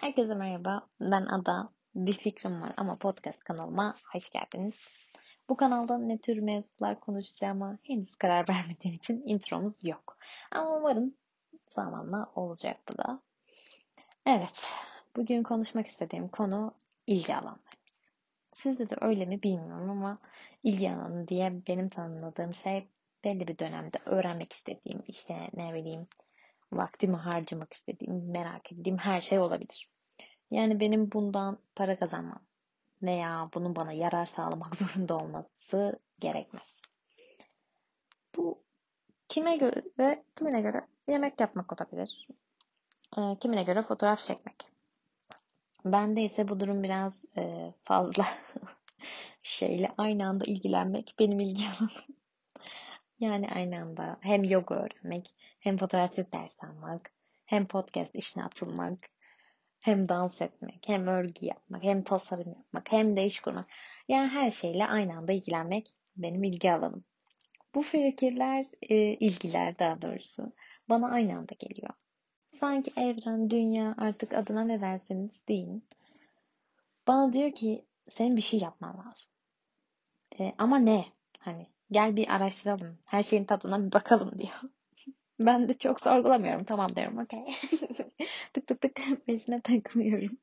Herkese merhaba. Ben Ada. Bir fikrim var ama podcast kanalıma hoş geldiniz. Bu kanalda ne tür mevzular konuşacağıma henüz karar vermediğim için intromuz yok. Ama umarım zamanla olacak bu da. Evet, bugün konuşmak istediğim konu ilgi alanlarımız. Sizde de öyle mi bilmiyorum ama ilgi alanı diye benim tanımladığım şey belli bir dönemde öğrenmek istediğim, işte ne bileyim vaktimi harcamak istediğim, merak ettiğim her şey olabilir. Yani benim bundan para kazanmam veya bunun bana yarar sağlamak zorunda olması gerekmez. Bu kime göre kimine göre yemek yapmak olabilir. E, kimine göre fotoğraf çekmek. Bende ise bu durum biraz e, fazla şeyle aynı anda ilgilenmek benim ilgi alanım. Yani aynı anda hem yoga öğrenmek, hem fotoğrafçılık ders almak, hem podcast işine atılmak, hem dans etmek, hem örgü yapmak, hem tasarım yapmak, hem de iş kurmak. Yani her şeyle aynı anda ilgilenmek benim ilgi alanım. Bu fikirler, e, ilgiler daha doğrusu bana aynı anda geliyor. Sanki evren, dünya artık adına ne derseniz deyin. Bana diyor ki senin bir şey yapman lazım. E, ama ne? Hani gel bir araştıralım. Her şeyin tadına bir bakalım diyor. Ben de çok sorgulamıyorum. Tamam diyorum. Okey. tık tık tık peşine takılıyorum.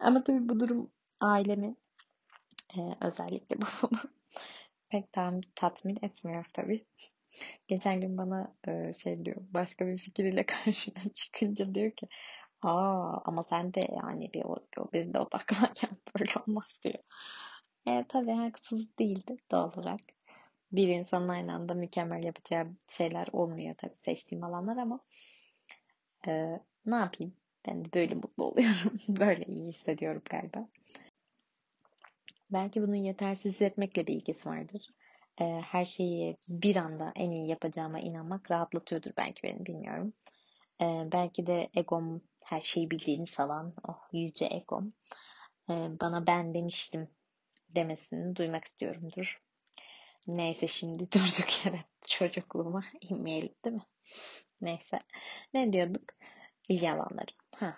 Ama tabii bu durum ailemi e, özellikle babamı pek tam tatmin etmiyor tabii. Geçen gün bana e, şey diyor başka bir fikriyle karşına çıkınca diyor ki aa ama sen de yani bir o, bir de odaklanken böyle olmaz diyor. E, tabii haksız değildi doğal olarak bir insanın aynı anda mükemmel yapacağı şeyler olmuyor tabii seçtiğim alanlar ama e, ne yapayım? Ben de böyle mutlu oluyorum. böyle iyi hissediyorum galiba. Belki bunun yetersiz hissetmekle bir ilgisi vardır. E, her şeyi bir anda en iyi yapacağıma inanmak rahatlatıyordur belki beni bilmiyorum. E, belki de egom her şeyi bildiğini salan oh yüce egom e, bana ben demiştim demesini duymak istiyorumdur. Neyse şimdi durduk yere çocukluğuma inmeyelim değil mi? Neyse. Ne diyorduk? İlgi alanlarım. Ha.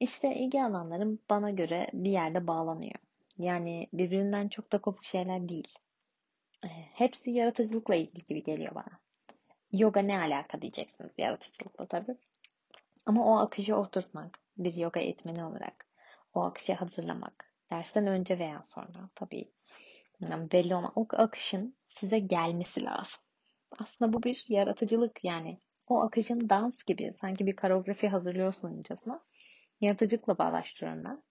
İşte ilgi alanlarım bana göre bir yerde bağlanıyor. Yani birbirinden çok da kopuk şeyler değil. E, hepsi yaratıcılıkla ilgili gibi geliyor bana. Yoga ne alaka diyeceksiniz yaratıcılıkla tabii. Ama o akışı oturtmak, bir yoga eğitmeni olarak o akışı hazırlamak, dersten önce veya sonra tabii yani belli olan o akışın size gelmesi lazım. Aslında bu bir yaratıcılık yani. O akışın dans gibi sanki bir koreografi hazırlıyorsuncasına yaratıcılıkla bağlaştırıyorum ben.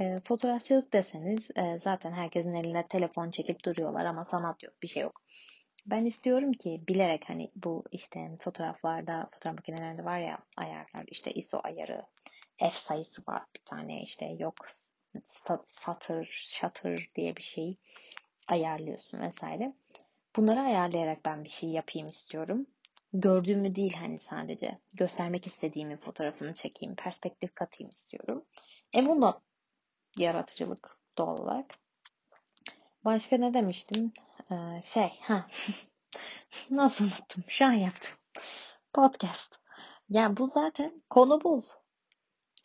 E, fotoğrafçılık deseniz e, zaten herkesin elinde telefon çekip duruyorlar ama sanat yok, bir şey yok. Ben istiyorum ki bilerek hani bu işte fotoğraflarda, fotoğraf makinelerinde var ya ayarlar işte ISO ayarı, F sayısı var bir tane işte yok satır, shutter diye bir şey ayarlıyorsun vesaire. Bunları ayarlayarak ben bir şey yapayım istiyorum. Gördüğümü değil hani sadece göstermek istediğimi fotoğrafını çekeyim, perspektif katayım istiyorum. E bunda yaratıcılık doğal olarak. Başka ne demiştim? Ee, şey, ha. Nasıl unuttum? Şu an yaptım. Podcast. Yani bu zaten konu bul.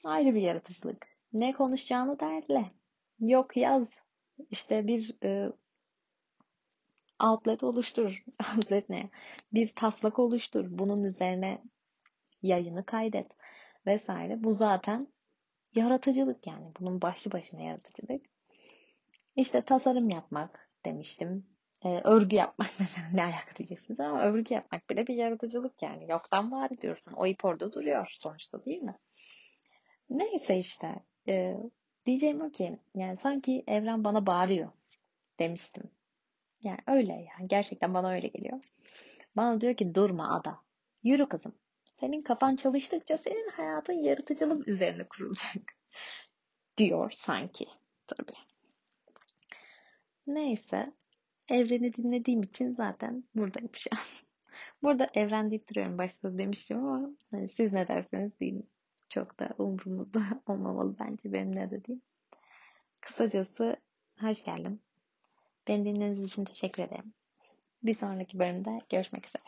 Ayrı bir yaratıcılık. Ne konuşacağını derle. Yok yaz. İşte bir e, outlet oluştur. outlet ne? Bir taslak oluştur. Bunun üzerine yayını kaydet vesaire. Bu zaten yaratıcılık yani. Bunun başlı başına yaratıcılık. İşte tasarım yapmak demiştim. Ee, örgü yapmak mesela ne alaka diyeceksiniz ama örgü yapmak bile bir yaratıcılık yani. Yoktan var ediyorsun. O ip orada duruyor sonuçta değil mi? Neyse işte. E, diyeceğim o ki yani sanki evren bana bağırıyor demiştim. Yani öyle yani gerçekten bana öyle geliyor. Bana diyor ki durma ada. Yürü kızım. Senin kafan çalıştıkça senin hayatın yaratıcılık üzerine kurulacak. diyor sanki. Tabii. Neyse. Evreni dinlediğim için zaten buradayım şu an. Burada evren deyip duruyorum. Başta demiştim ama hani siz ne derseniz deyin çok da umurumuzda olmamalı bence benim ne dediğim. Kısacası hoş geldin. Beni dinlediğiniz için teşekkür ederim. Bir sonraki bölümde görüşmek üzere.